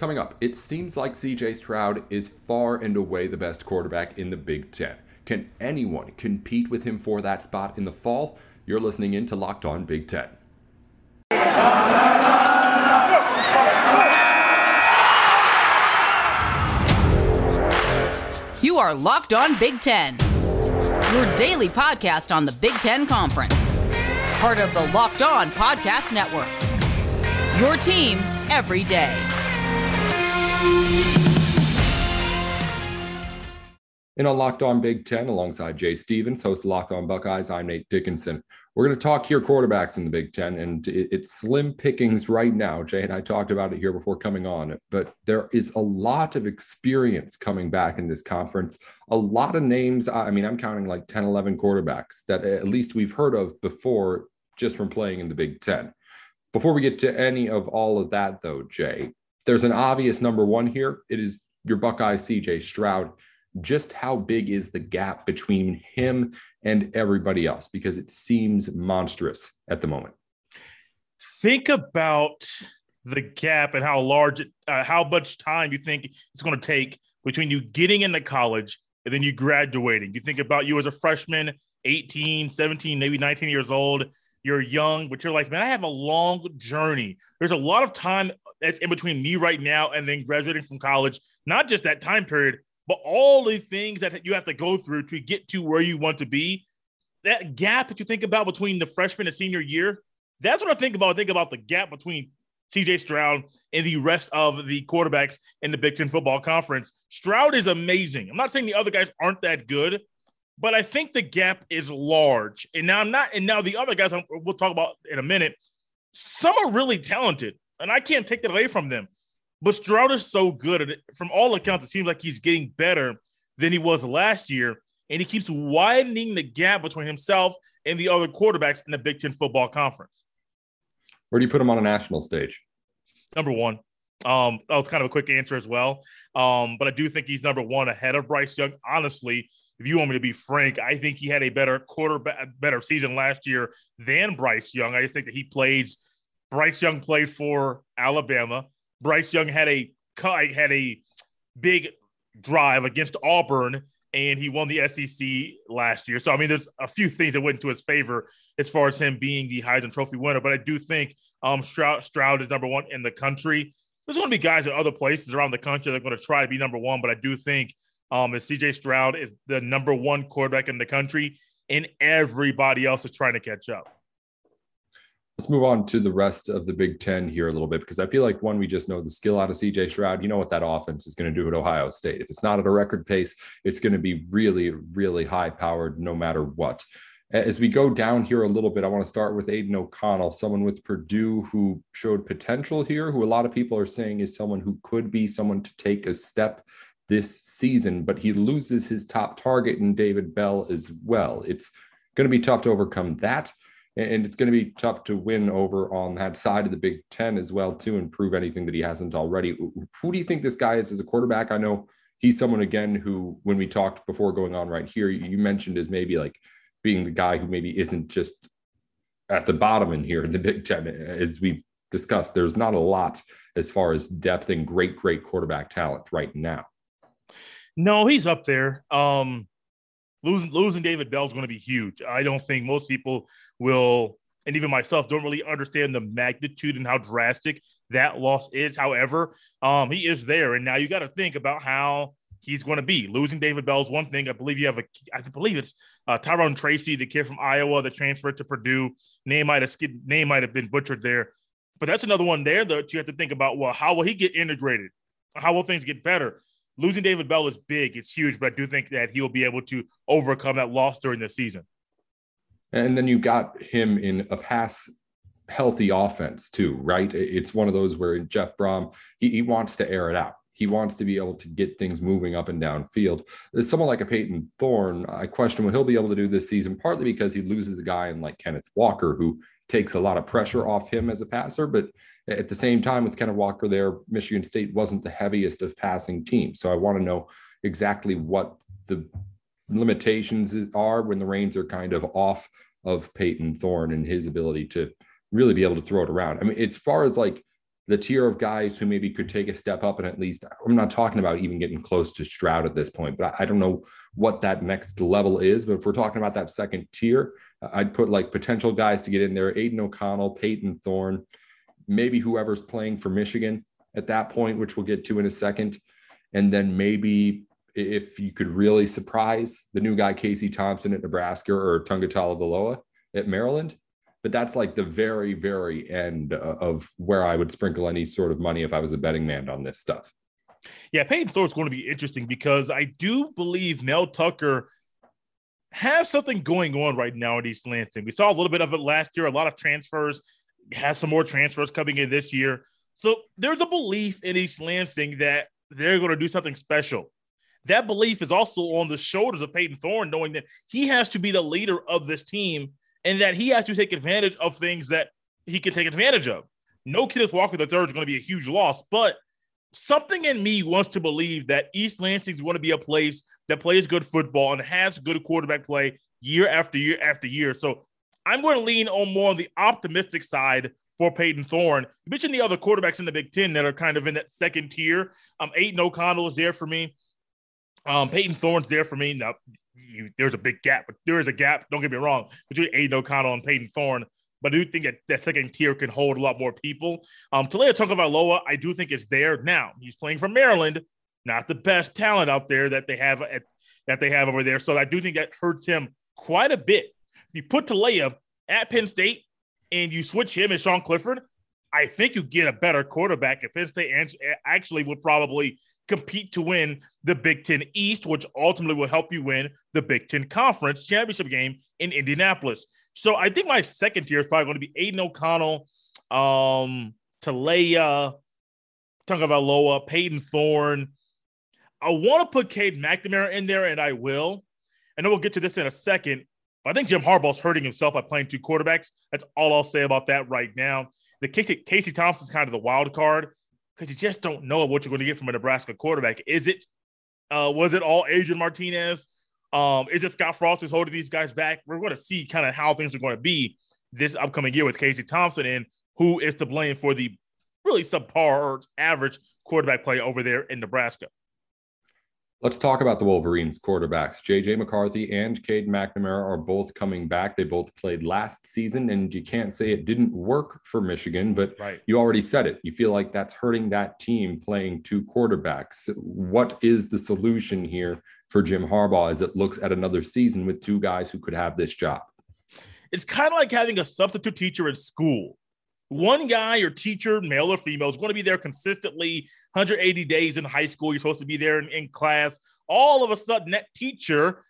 Coming up, it seems like CJ Stroud is far and away the best quarterback in the Big Ten. Can anyone compete with him for that spot in the fall? You're listening in to Locked On Big Ten. You are Locked On Big Ten, your daily podcast on the Big Ten Conference, part of the Locked On Podcast Network. Your team every day. In a Locked On Big Ten, alongside Jay Stevens, host Locked On Buckeyes, I'm Nate Dickinson. We're going to talk here quarterbacks in the Big Ten, and it's slim pickings right now. Jay and I talked about it here before coming on, but there is a lot of experience coming back in this conference. A lot of names. I mean, I'm counting like 10, 11 quarterbacks that at least we've heard of before just from playing in the Big Ten. Before we get to any of all of that, though, Jay, there's an obvious number one here. It is your Buckeye CJ Stroud just how big is the gap between him and everybody else because it seems monstrous at the moment. Think about the gap and how large, uh, how much time you think it's going to take between you getting into college and then you graduating. You think about you as a freshman, 18, 17, maybe 19 years old. You're young, but you're like, man, I have a long journey. There's a lot of time that's in between me right now and then graduating from college. Not just that time period, but all the things that you have to go through to get to where you want to be, that gap that you think about between the freshman and senior year, that's what I think about. I think about the gap between CJ Stroud and the rest of the quarterbacks in the Big Ten football conference. Stroud is amazing. I'm not saying the other guys aren't that good, but I think the gap is large. And now I'm not, and now the other guys we'll talk about in a minute, some are really talented, and I can't take that away from them. But Stroud is so good. From all accounts, it seems like he's getting better than he was last year. And he keeps widening the gap between himself and the other quarterbacks in the Big Ten football conference. Where do you put him on a national stage? Number one. Um, that was kind of a quick answer as well. Um, but I do think he's number one ahead of Bryce Young. Honestly, if you want me to be frank, I think he had a better quarterback, better season last year than Bryce Young. I just think that he plays. Bryce Young played for Alabama. Bryce Young had a had a big drive against Auburn and he won the SEC last year. So I mean, there's a few things that went into his favor as far as him being the Heisman Trophy winner. But I do think um, Stroud, Stroud is number one in the country. There's going to be guys at other places around the country that are going to try to be number one, but I do think um, that CJ Stroud is the number one quarterback in the country, and everybody else is trying to catch up. Let's move on to the rest of the Big Ten here a little bit because I feel like one, we just know the skill out of CJ Stroud. You know what that offense is going to do at Ohio State. If it's not at a record pace, it's going to be really, really high powered no matter what. As we go down here a little bit, I want to start with Aidan O'Connell, someone with Purdue who showed potential here, who a lot of people are saying is someone who could be someone to take a step this season, but he loses his top target in David Bell as well. It's going to be tough to overcome that and it's going to be tough to win over on that side of the Big Ten as well to improve anything that he hasn't already. Who do you think this guy is as a quarterback? I know he's someone again who, when we talked before going on right here, you mentioned as maybe like being the guy who maybe isn't just at the bottom in here in the Big Ten. As we've discussed, there's not a lot as far as depth and great, great quarterback talent right now. No, he's up there. Um, losing losing David Bell is going to be huge. I don't think most people will, and even myself, don't really understand the magnitude and how drastic that loss is. However, um, he is there, and now you got to think about how he's going to be. Losing David Bell is one thing. I believe you have a, I believe it's uh, Tyrone Tracy, the kid from Iowa that transferred to Purdue. Name might have name might have been butchered there, but that's another one there that you have to think about. Well, how will he get integrated? How will things get better? Losing David Bell is big. It's huge, but I do think that he'll be able to overcome that loss during the season. And then you got him in a pass healthy offense too, right? It's one of those where Jeff Brohm he, he wants to air it out. He wants to be able to get things moving up and down field. There's someone like a Payton Thorne. I question what he'll be able to do this season, partly because he loses a guy in like Kenneth Walker, who takes a lot of pressure off him as a passer. But at the same time, with Kenneth Walker there, Michigan State wasn't the heaviest of passing teams. So I want to know exactly what the limitations are when the reins are kind of off of Payton Thorne and his ability to really be able to throw it around. I mean, as far as like the tier of guys who maybe could take a step up and at least I'm not talking about even getting close to Stroud at this point, but I, don't know what that next level is. But if we're talking about that second tier, I'd put like potential guys to get in there: Aidan O'Connell, Payton Thorne, maybe whoever's playing for Michigan at that point, which we'll get to in a second, and then maybe if you could really surprise the new guy Casey Thompson at Nebraska or Tunga Tagovailoa at Maryland. But that's like the very, very end uh, of where I would sprinkle any sort of money if I was a betting man on this stuff. Yeah, Payton Thorne is going to be interesting because I do believe Mel Tucker has something going on right now at East Lansing. We saw a little bit of it last year, a lot of transfers, has some more transfers coming in this year. So there's a belief in East Lansing that they're going to do something special. That belief is also on the shoulders of Payton Thorne, knowing that he has to be the leader of this team and that he has to take advantage of things that he can take advantage of. No Kenneth Walker the third is going to be a huge loss, but something in me wants to believe that East Lansing is going to be a place that plays good football and has good quarterback play year after year after year. So I'm going to lean on more on the optimistic side for Payton Thorne. You mentioned the other quarterbacks in the Big Ten that are kind of in that second tier. Um, Aidan O'Connell is there for me. Um, Payton Thorne's there for me. Now, you, there's a big gap, but there is a gap. Don't get me wrong between Aidan O'Connell and Payton Thorne. But I do think that that second tier can hold a lot more people. Um, Taulia Tagovailoa, I do think is there now. He's playing for Maryland, not the best talent out there that they have at, that they have over there. So I do think that hurts him quite a bit. If you put Taulia at Penn State and you switch him and Sean Clifford, I think you get a better quarterback at Penn State. And actually, would probably compete to win the Big Ten East, which ultimately will help you win the Big Ten Conference championship game in Indianapolis. So I think my second tier is probably going to be Aidan O'Connell, um, Taulia, Tagovailoa, Payton Thorne. I want to put Cade McNamara in there, and I will. And then we'll get to this in a second. But I think Jim Harbaugh's hurting himself by playing two quarterbacks. That's all I'll say about that right now. The Casey, Casey Thompson's kind of the wild card because you just don't know what you're going to get from a Nebraska quarterback. Is it, uh, was it all Adrian Martinez? Um, is it Scott Frost is holding these guys back? We're going to see kind of how things are going to be this upcoming year with Casey Thompson and who is to blame for the really subpar or average quarterback play over there in Nebraska. Let's talk about the Wolverines quarterbacks. JJ McCarthy and Cade McNamara are both coming back. They both played last season, and you can't say it didn't work for Michigan, but right. you already said it. You feel like that's hurting that team playing two quarterbacks. What is the solution here for Jim Harbaugh as it looks at another season with two guys who could have this job? It's kind of like having a substitute teacher at school one guy or teacher, male or female, is going to be there consistently 180 days in high school. You're supposed to be there in, in class. All of a sudden, that teacher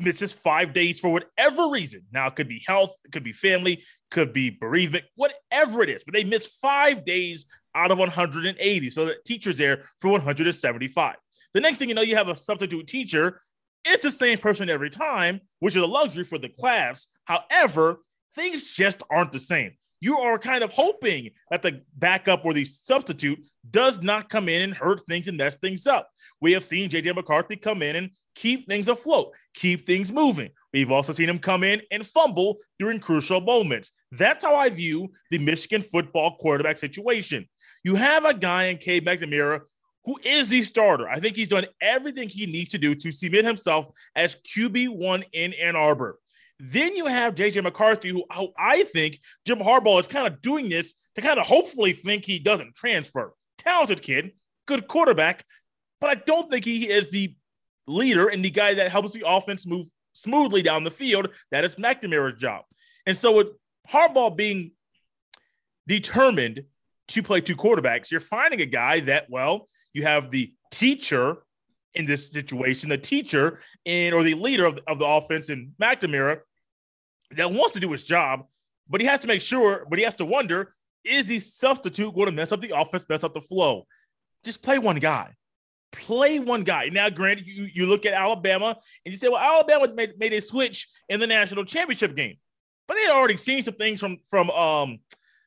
misses five days for whatever reason. Now, it could be health, it could be family, could be bereavement, whatever it is, but they miss five days out of 180. So the teacher's there for 175. The next thing you know, you have a substitute teacher. It's the same person every time, which is a luxury for the class. However, things just aren't the same you are kind of hoping that the backup or the substitute does not come in and hurt things and mess things up. We have seen JJ McCarthy come in and keep things afloat, keep things moving. We've also seen him come in and fumble during crucial moments. That's how I view the Michigan football quarterback situation. You have a guy in Cade McNamara who is the starter. I think he's done everything he needs to do to cement himself as QB1 in Ann Arbor. Then you have JJ McCarthy, who, who I think Jim Harbaugh is kind of doing this to kind of hopefully think he doesn't transfer. Talented kid, good quarterback, but I don't think he is the leader and the guy that helps the offense move smoothly down the field. That is McNamara's job. And so with Harbaugh being determined to play two quarterbacks, you're finding a guy that, well, you have the teacher in this situation, the teacher and or the leader of, of the offense in McNamara that wants to do his job, but he has to make sure, but he has to wonder is the substitute going to mess up the offense, mess up the flow? Just play one guy. Play one guy. Now, granted, you, you look at Alabama and you say, well, Alabama made, made a switch in the national championship game, but they had already seen some things from from um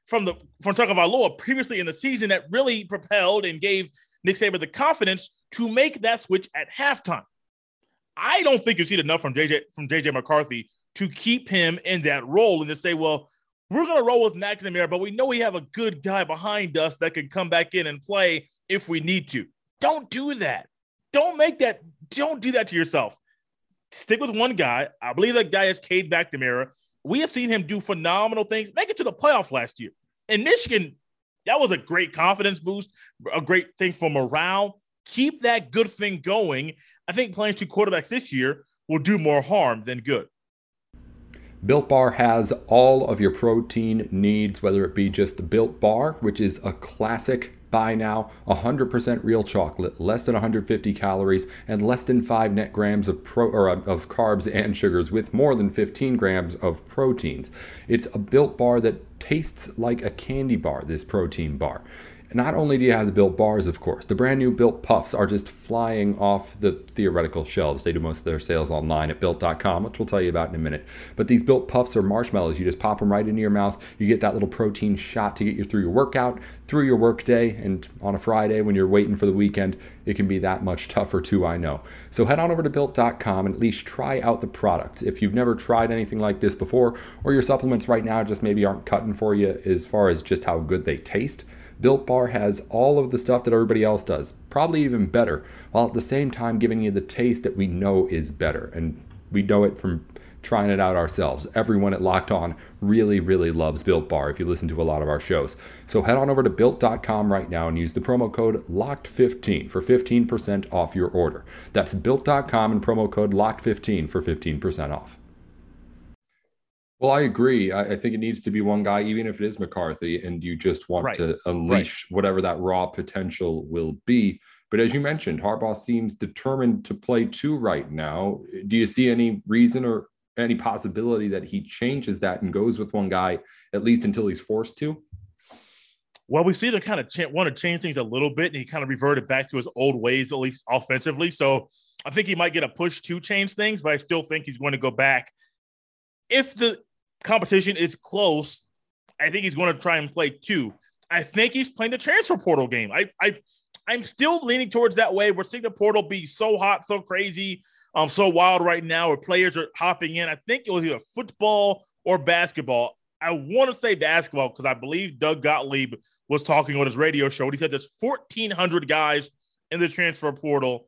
from the from Tagovailoa previously in the season that really propelled and gave Nick Saban the confidence to make that switch at halftime. I don't think you've seen enough from JJ from JJ McCarthy to keep him in that role and to say, well, we're going to roll with McNamara, but we know we have a good guy behind us that can come back in and play if we need to. Don't do that. Don't make that. Don't do that to yourself. Stick with one guy. I believe that guy is Cade McNamara. We have seen him do phenomenal things, make it to the playoff last year. In Michigan, that was a great confidence boost, a great thing for morale. Keep that good thing going. I think playing two quarterbacks this year will do more harm than good. Built Bar has all of your protein needs, whether it be just the Built Bar, which is a classic buy now, 100% real chocolate, less than 150 calories, and less than 5 net grams of, pro- or uh, of carbs and sugars, with more than 15 grams of proteins. It's a Built Bar that tastes like a candy bar, this protein bar. Not only do you have the built bars, of course, the brand new built puffs are just flying off the theoretical shelves. They do most of their sales online at built.com, which we'll tell you about in a minute. But these built puffs are marshmallows. You just pop them right into your mouth. You get that little protein shot to get you through your workout, through your workday, and on a Friday when you're waiting for the weekend, it can be that much tougher too, I know. So head on over to built.com and at least try out the product. If you've never tried anything like this before, or your supplements right now just maybe aren't cutting for you as far as just how good they taste Built Bar has all of the stuff that everybody else does, probably even better, while at the same time giving you the taste that we know is better. And we know it from trying it out ourselves. Everyone at Locked On really, really loves Built Bar if you listen to a lot of our shows. So head on over to built.com right now and use the promo code LOCKED15 for 15% off your order. That's built.com and promo code LOCKED15 for 15% off. Well, I agree. I, I, think it needs to be one guy, even if it is McCarthy, and you just want right. to unleash right. whatever that raw potential will be. But as you mentioned, Harbaugh seems determined to play two right now. Do you see any reason or any possibility that he changes that and goes with one guy at least until he's forced to? Well, we see the kind of ch- want to change things a little bit, and he kind of reverted back to his old ways, at least offensively. So I think he might get a push to change things, but I still think he's going to go back. If the competition is close, I think he's going to try and play two. I think he's playing the transfer portal game. I, I, I'm still leaning towards that way. We're seeing the portal be so hot, so crazy, um, so wild right now, where players are hopping in. I think it was either football or basketball. I want to say basketball because I believe Doug Gottlieb was talking on his radio show. He said there's 1,400 guys in the transfer portal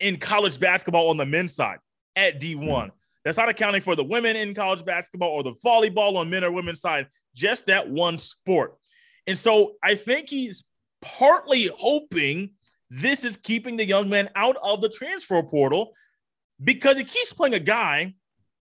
in college basketball on the men's side at D1. That's not accounting for the women in college basketball or the volleyball on men or women's side, just that one sport. And so I think he's partly hoping this is keeping the young man out of the transfer portal because he keeps playing a guy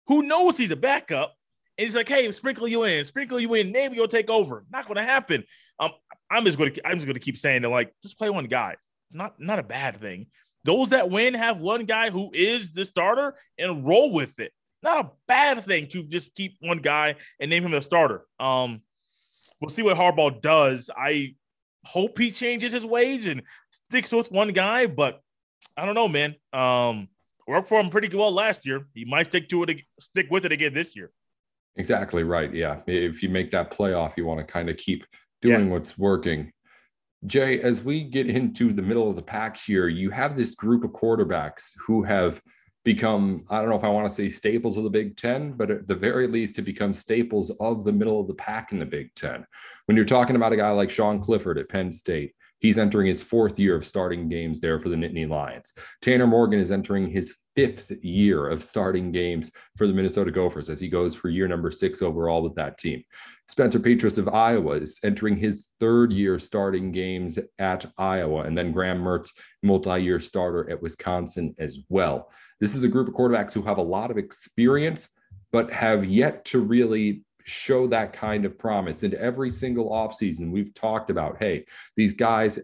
who knows he's a backup. And he's like, hey, sprinkle you in, sprinkle you in, maybe you'll take over. Not going to happen. Um, I'm just going to I'm just to keep saying that, like, just play one guy. Not not a bad thing. Those that win have one guy who is the starter and roll with it. Not a bad thing to just keep one guy and name him the starter. Um, we'll see what Harbaugh does. I hope he changes his ways and sticks with one guy, but I don't know, man. Um, worked for him pretty well last year. He might stick to it, stick with it again this year. Exactly right. Yeah, if you make that playoff, you want to kind of keep doing yeah. what's working. Jay, as we get into the middle of the pack here, you have this group of quarterbacks who have become, I don't know if I want to say staples of the Big Ten, but at the very least to become staples of the middle of the pack in the Big Ten. When you're talking about a guy like Sean Clifford at Penn State, he's entering his fourth year of starting games there for the Nittany Lions. Tanner Morgan is entering his fifth year of starting games for the Minnesota Gophers as he goes for year number six overall with that team. Spencer Petras of Iowa is entering his third year starting games at Iowa, and then Graham Mertz, multi year starter at Wisconsin as well. This is a group of quarterbacks who have a lot of experience, but have yet to really show that kind of promise. And every single offseason, we've talked about hey, these guys,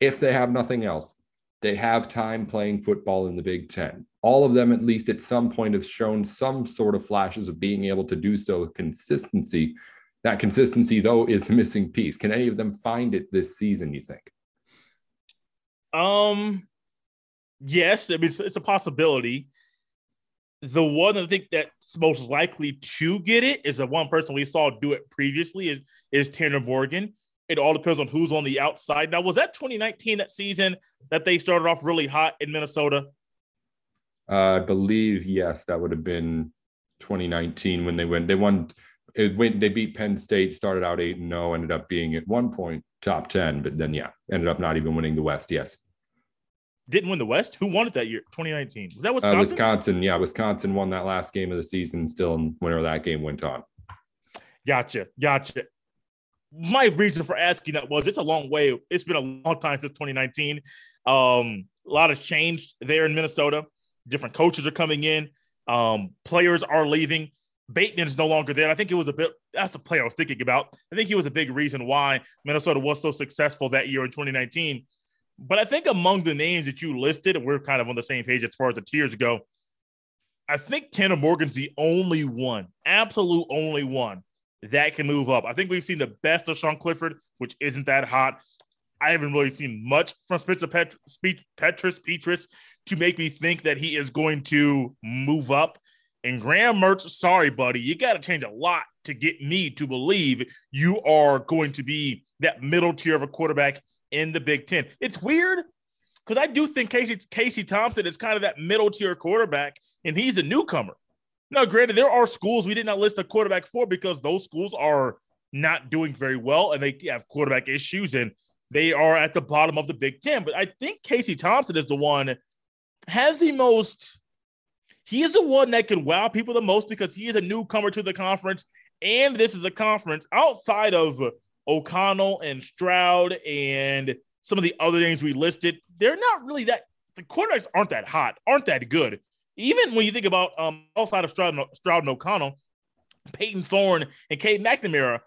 if they have nothing else, they have time playing football in the Big Ten all of them, at least at some point, have shown some sort of flashes of being able to do so with consistency. That consistency, though, is the missing piece. Can any of them find it this season, you think? Um, yes, I mean, it's, it's a possibility. The one I think that's most likely to get it is the one person we saw do it previously is, is Tanner Morgan. It all depends on who's on the outside. Now, was that 2019 that season that they started off really hot in Minnesota? Uh, I believe yes, that would have been 2019 when they went. They won it went. They beat Penn State, started out eight and zero, ended up being at one point top ten, but then yeah, ended up not even winning the West. Yes, didn't win the West. Who won it that year? 2019. Was that Wisconsin? Uh, Wisconsin. Yeah, Wisconsin won that last game of the season. Still, and whenever that game went on. Gotcha. Gotcha. My reason for asking that was it's a long way. It's been a long time since 2019. Um, a lot has changed there in Minnesota. Different coaches are coming in. Um, players are leaving. Bateman is no longer there. I think it was a bit. That's a play I was thinking about. I think he was a big reason why Minnesota was so successful that year in 2019. But I think among the names that you listed, we're kind of on the same page as far as the tiers go. I think Tanner Morgan's the only one, absolute only one that can move up. I think we've seen the best of Sean Clifford, which isn't that hot. I haven't really seen much from Spencer Pet- Petras Petras to make me think that he is going to move up. And Graham Mertz, sorry, buddy, you got to change a lot to get me to believe you are going to be that middle tier of a quarterback in the Big Ten. It's weird because I do think Casey, Casey Thompson is kind of that middle tier quarterback, and he's a newcomer. Now, granted, there are schools we did not list a quarterback for because those schools are not doing very well and they have quarterback issues and they are at the bottom of the Big Ten. But I think Casey Thompson is the one has the most. He is the one that can wow people the most because he is a newcomer to the conference, and this is a conference outside of O'Connell and Stroud and some of the other names we listed. They're not really that. The quarterbacks aren't that hot, aren't that good even when you think about um, outside of Stroud, Stroud and O'Connell, Payton Thorne and Cade McNamara,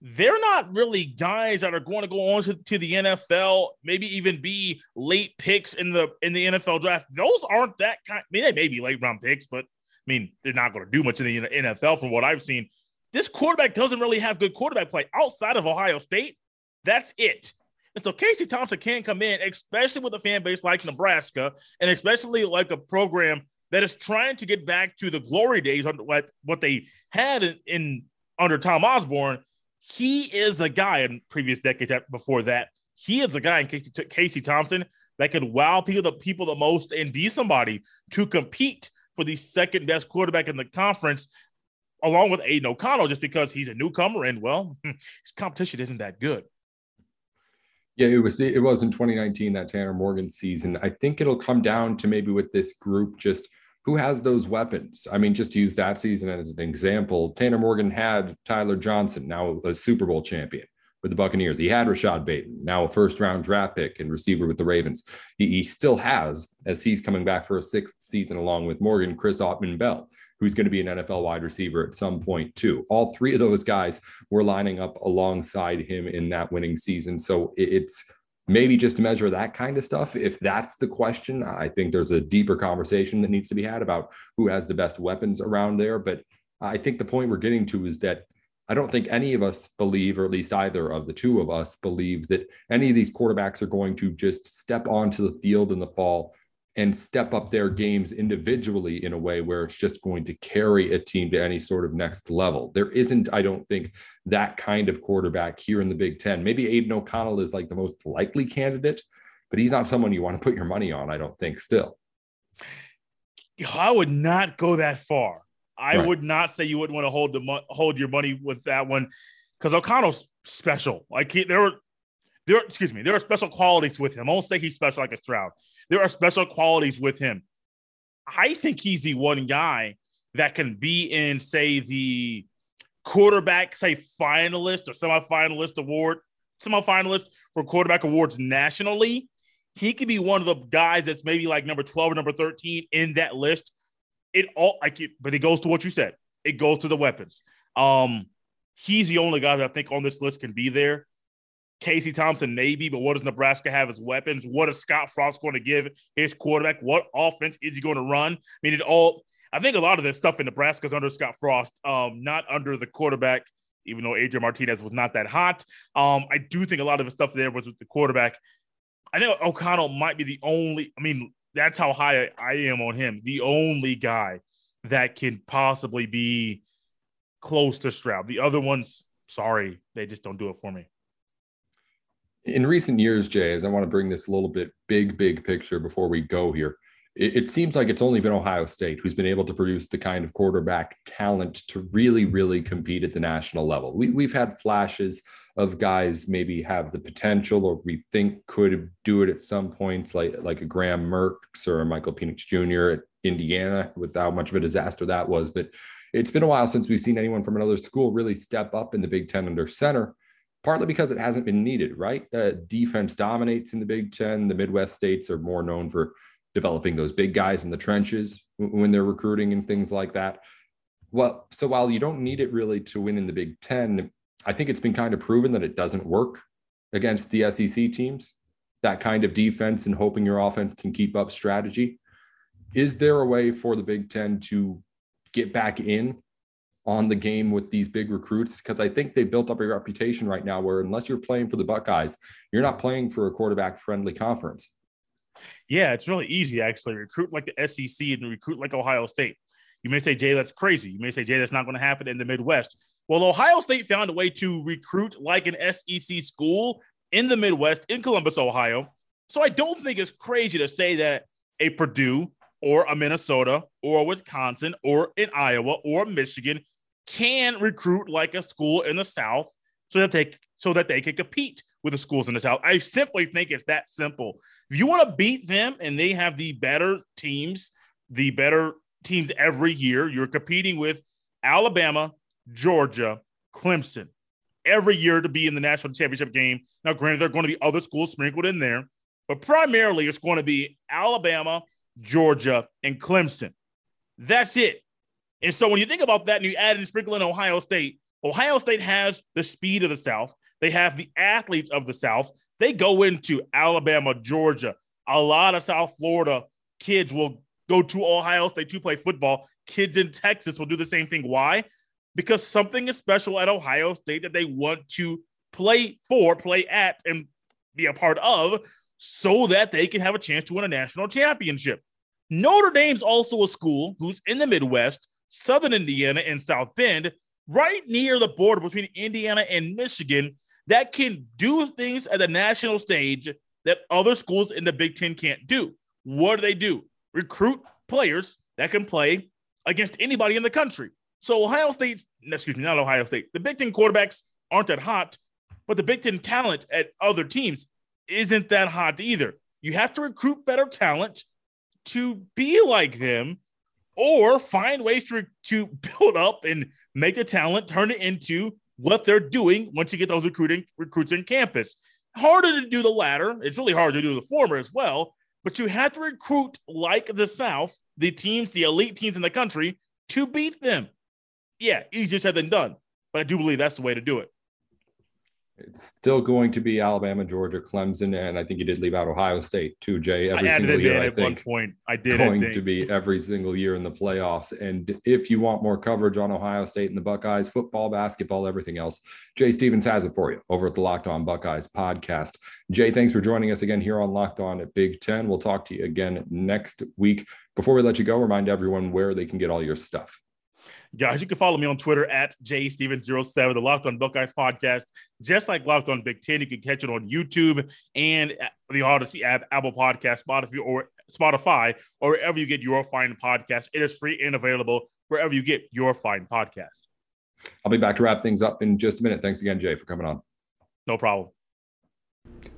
they're not really guys that are going to go on to, to, the NFL, maybe even be late picks in the in the NFL draft. Those aren't that kind. I mean, they may be late round picks, but I mean, they're not going to do much in the NFL from what I've seen. This quarterback doesn't really have good quarterback play outside of Ohio State. That's it. And so Casey Thompson can come in, especially with a fan base like Nebraska, and especially like a program that is trying to get back to the glory days under what, what they had in, in under Tom Osborne. He is a guy in previous decades before that. He is a guy in Casey, Casey Thompson that could wow people the people the most and be somebody to compete for the second best quarterback in the conference, along with Aidan O'Connell, just because he's a newcomer and well, his competition isn't that good. Yeah, it was it was in 2019 that Tanner Morgan season. I think it'll come down to maybe with this group just who has those weapons. I mean, just to use that season as an example, Tanner Morgan had Tyler Johnson, now a Super Bowl champion with the Buccaneers. He had Rashod Bateman, now a first round draft pick and receiver with the Ravens. He, he still has, as he's coming back for a sixth season along with Morgan, Chris Autman-Bell, who's going to be an NFL wide receiver at some point too. All three of those guys were lining up alongside him in that winning season. So it's maybe just to measure that kind of stuff. If that's the question, I think there's a deeper conversation that needs to be had about who has the best weapons around there. But I think the point we're getting to is that I don't think any of us believe, or at least either of the two of us believe, that any of these quarterbacks are going to just step onto the field in the fall and step up their games individually in a way where it's just going to carry a team to any sort of next level. There isn't, I don't think, that kind of quarterback here in the Big Ten. Maybe Aidan O'Connell is like the most likely candidate, but he's not someone you want to put your money on, I don't think, still. I would not go that far. I right. would not say you wouldn't want to hold the mo- hold your money with that one because O'Connell's special. Like he, there were there, excuse me, there are special qualities with him. I won't say he's special like a Stroud. There are special qualities with him. I think he's the one guy that can be in, say, the quarterback, say, finalist or semifinalist award, semifinalist for quarterback awards nationally. He could be one of the guys that's maybe like number 12 or number 13 in that list. It all I it, but it goes to what you said. It goes to the weapons. Um, he's the only guy that I think on this list can be there. Casey Thompson, maybe, but what does Nebraska have as weapons? What is Scott Frost going to give his quarterback? What offense is he going to run? I mean, it all. I think a lot of this stuff in Nebraska is under Scott Frost, um, not under the quarterback. Even though Adrian Martinez was not that hot, um, I do think a lot of the stuff there was with the quarterback. I think O'Connell might be the only. I mean, that's how high I am on him. The only guy that can possibly be close to Stroud. The other ones, sorry, they just don't do it for me in recent years, Jay, as I want to bring this a little bit big, big picture before we go here, it, it seems like it's only been Ohio State who's been able to produce the kind of quarterback talent to really, really compete at the national level. We, we've had flashes of guys maybe have the potential or we think could do it at some point, like like a Graham Mertz or a Michael Penix Jr. at Indiana, with how much of a disaster that was. But it's been a while since we've seen anyone from another school really step up in the Big Ten under center, partly because it hasn't been needed, right? Uh, defense dominates in the Big Ten. The Midwest states are more known for developing those big guys in the trenches when they're recruiting and things like that. Well, so while you don't need it really to win in the Big Ten, I think it's been kind of proven that it doesn't work against the SEC teams. That kind of defense and hoping your offense can keep up strategy. Is there a way for the Big Ten to get back in on the game with these big recruits? Because I think they built up a reputation right now where unless you're playing for the Buckeyes, you're not playing for a quarterback friendly conference. Yeah, it's really easy actually. Recruit like the SEC and recruit like Ohio State. You may say, Jay, that's crazy. You may say, Jay, that's not going to happen in the Midwest. Well, Ohio State found a way to recruit like an SEC school in the Midwest, in Columbus, Ohio. So I don't think it's crazy to say that a Purdue or a Minnesota or Wisconsin or in Iowa or Michigan can recruit like a school in the South so that they so that they can compete with the schools in the South. I simply think it's that simple. If you want to beat them and they have the better teams, the better teams every year, you're competing with Alabama, Georgia, Clemson every year to be in the national championship game. Now, granted, there are going to be other schools sprinkled in there, but primarily it's going to be Alabama, Georgia, and Clemson. That's it. And so when you think about that and you add and sprinkle in Ohio State, Ohio State has the speed of the South. They have the athletes of the South. They go into Alabama, Georgia. A lot of South Florida kids will go to Ohio State to play football. Kids in Texas will do the same thing. Why? Because something is special at Ohio State that they want to play for, play at, and be a part of so that they can have a chance to win a national championship. Notre Dame's also a school who's in the Midwest, Southern Indiana, and South Bend, right near the border between Indiana and Michigan, that can do things at the national stage that other schools in the Big Ten can't do. What do they do? Recruit players that can play against anybody in the country. So Ohio State, excuse me, not Ohio State, the Big Ten quarterbacks aren't that hot, but the Big Ten talent at other teams isn't that hot either. You have to recruit better talent to be like them or find ways to, to build up and make a talent, turn it into what they're doing once you get those recruiting recruits in campus. Harder to do the latter. It's really hard to do the former as well, but you have to recruit like the South, the teams, the elite teams in the country, to beat them. Yeah, easier said than done, but I do believe that's the way to do it. It's still going to be Alabama, Georgia, Clemson, and I think you did leave out Ohio State too, Jay. Every single year, I think. point. I did going to be every single year in the playoffs. And if you want more coverage on Ohio State and the Buckeyes, football, basketball, everything else, Jay Stevens has it for you over at the Locked On Buckeyes podcast. Jay, thanks for joining us again here on Locked On at Big Ten. We'll talk to you again next week. Before we let you go, remind everyone where they can get all your stuff. Guys, you can follow me on Twitter at jstevens07, the Locked on Buckeyes podcast. Just like Locked on Big Ten, you can catch it on YouTube and the Audacy app, Apple Podcast, Spotify, or Spotify, or wherever you get your fine podcast. It is free and available wherever you get your fine podcast. I'll be back to wrap things up in just a minute. Thanks again, Jay, for coming on. No problem.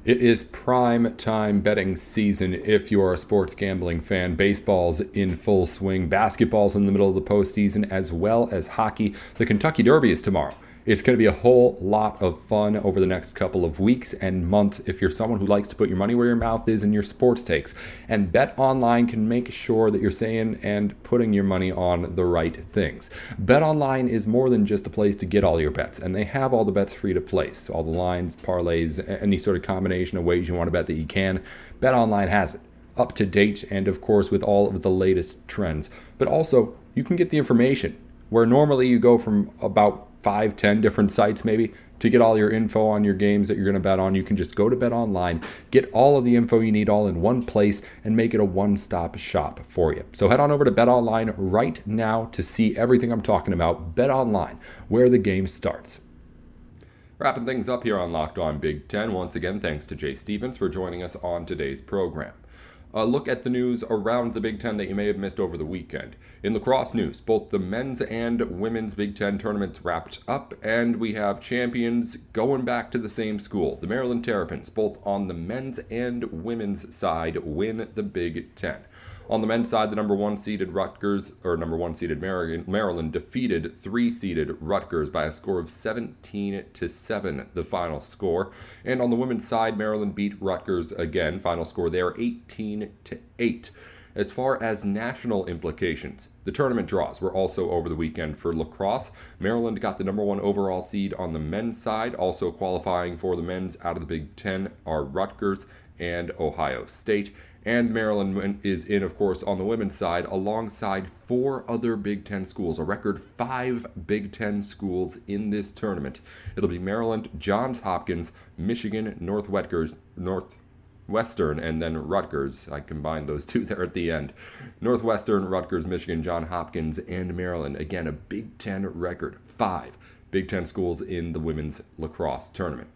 It is prime time betting season if you are a sports gambling fan. Baseball's in full swing, basketball's in the middle of the postseason, as well as hockey. The Kentucky Derby is tomorrow. It's going to be a whole lot of fun over the next couple of weeks and months if you're someone who likes to put your money where your mouth is in your sports takes. And Bet Online can make sure that you're saying and putting your money on the right things. Bet Online is more than just a place to get all your bets, and they have all the bets free to place. All the lines, parlays, any sort of combination of ways you want to bet that you can. Bet Online has it up to date and of course with all of the latest trends. But also, you can get the information where normally you go from about five, ten different sites maybe to get all your info on your games that you're going to bet on. You can just go to Bet Online, get all of the info you need all in one place, and make it a one stop shop for you. So head on over to Bet Online right now to see everything I'm talking about. Bet Online, where the game starts. Wrapping things up here on Locked On Big Ten. Once again, thanks to Jay Stevens for joining us on today's program. A look at the news around the Big Ten that you may have missed over the weekend. In lacrosse news, both the men's and women's Big Ten tournaments wrapped up, and we have champions going back to the same school. The Maryland Terrapins, both on the men's and women's side, win the Big Ten. On the men's side, the number one seeded Rutgers, or number one seeded Maryland, defeated three seeded Rutgers by a score of 17 to 7, the final score. And on the women's side, Maryland beat Rutgers again, final score there 18 to 8. As far as national implications, the tournament draws were also over the weekend for lacrosse. Maryland got the number one overall seed on the men's side, also qualifying for the men's out of the Big Ten are Rutgers and Ohio State. And Maryland is in, of course, on the women's side, alongside four other Big Ten schools, a record five Big Ten schools in this tournament. It'll be Maryland, Johns Hopkins, Michigan, Northwestern, Northwestern, and then Rutgers. I combined those two there at the end. Northwestern, Rutgers, Michigan, John Hopkins, and Maryland. Again, a Big Ten record. Five Big Ten schools in the women's lacrosse tournament.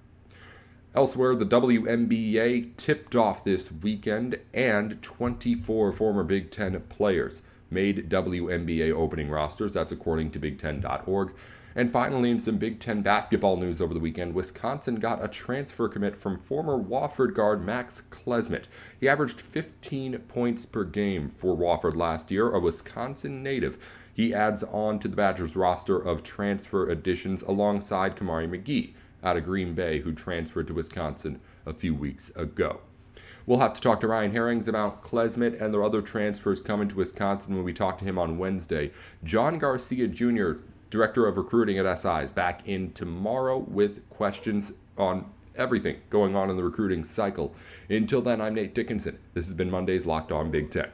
Elsewhere, the WNBA tipped off this weekend, and 24 former Big Ten players made WNBA opening rosters. That's according to Big10.org. And finally, in some Big Ten basketball news over the weekend, Wisconsin got a transfer commit from former Wofford guard Max Klesmit. He averaged 15 points per game for Wofford last year, a Wisconsin native. He adds on to the Badgers roster of transfer additions alongside Kamari McGee out of Green Bay who transferred to Wisconsin a few weeks ago. We'll have to talk to Ryan Herrings about Klesmit and their other transfers coming to Wisconsin when we talk to him on Wednesday. John Garcia Jr., Director of Recruiting at SI, is back in tomorrow with questions on everything going on in the recruiting cycle. Until then, I'm Nate Dickinson. This has been Monday's Locked On Big Ten.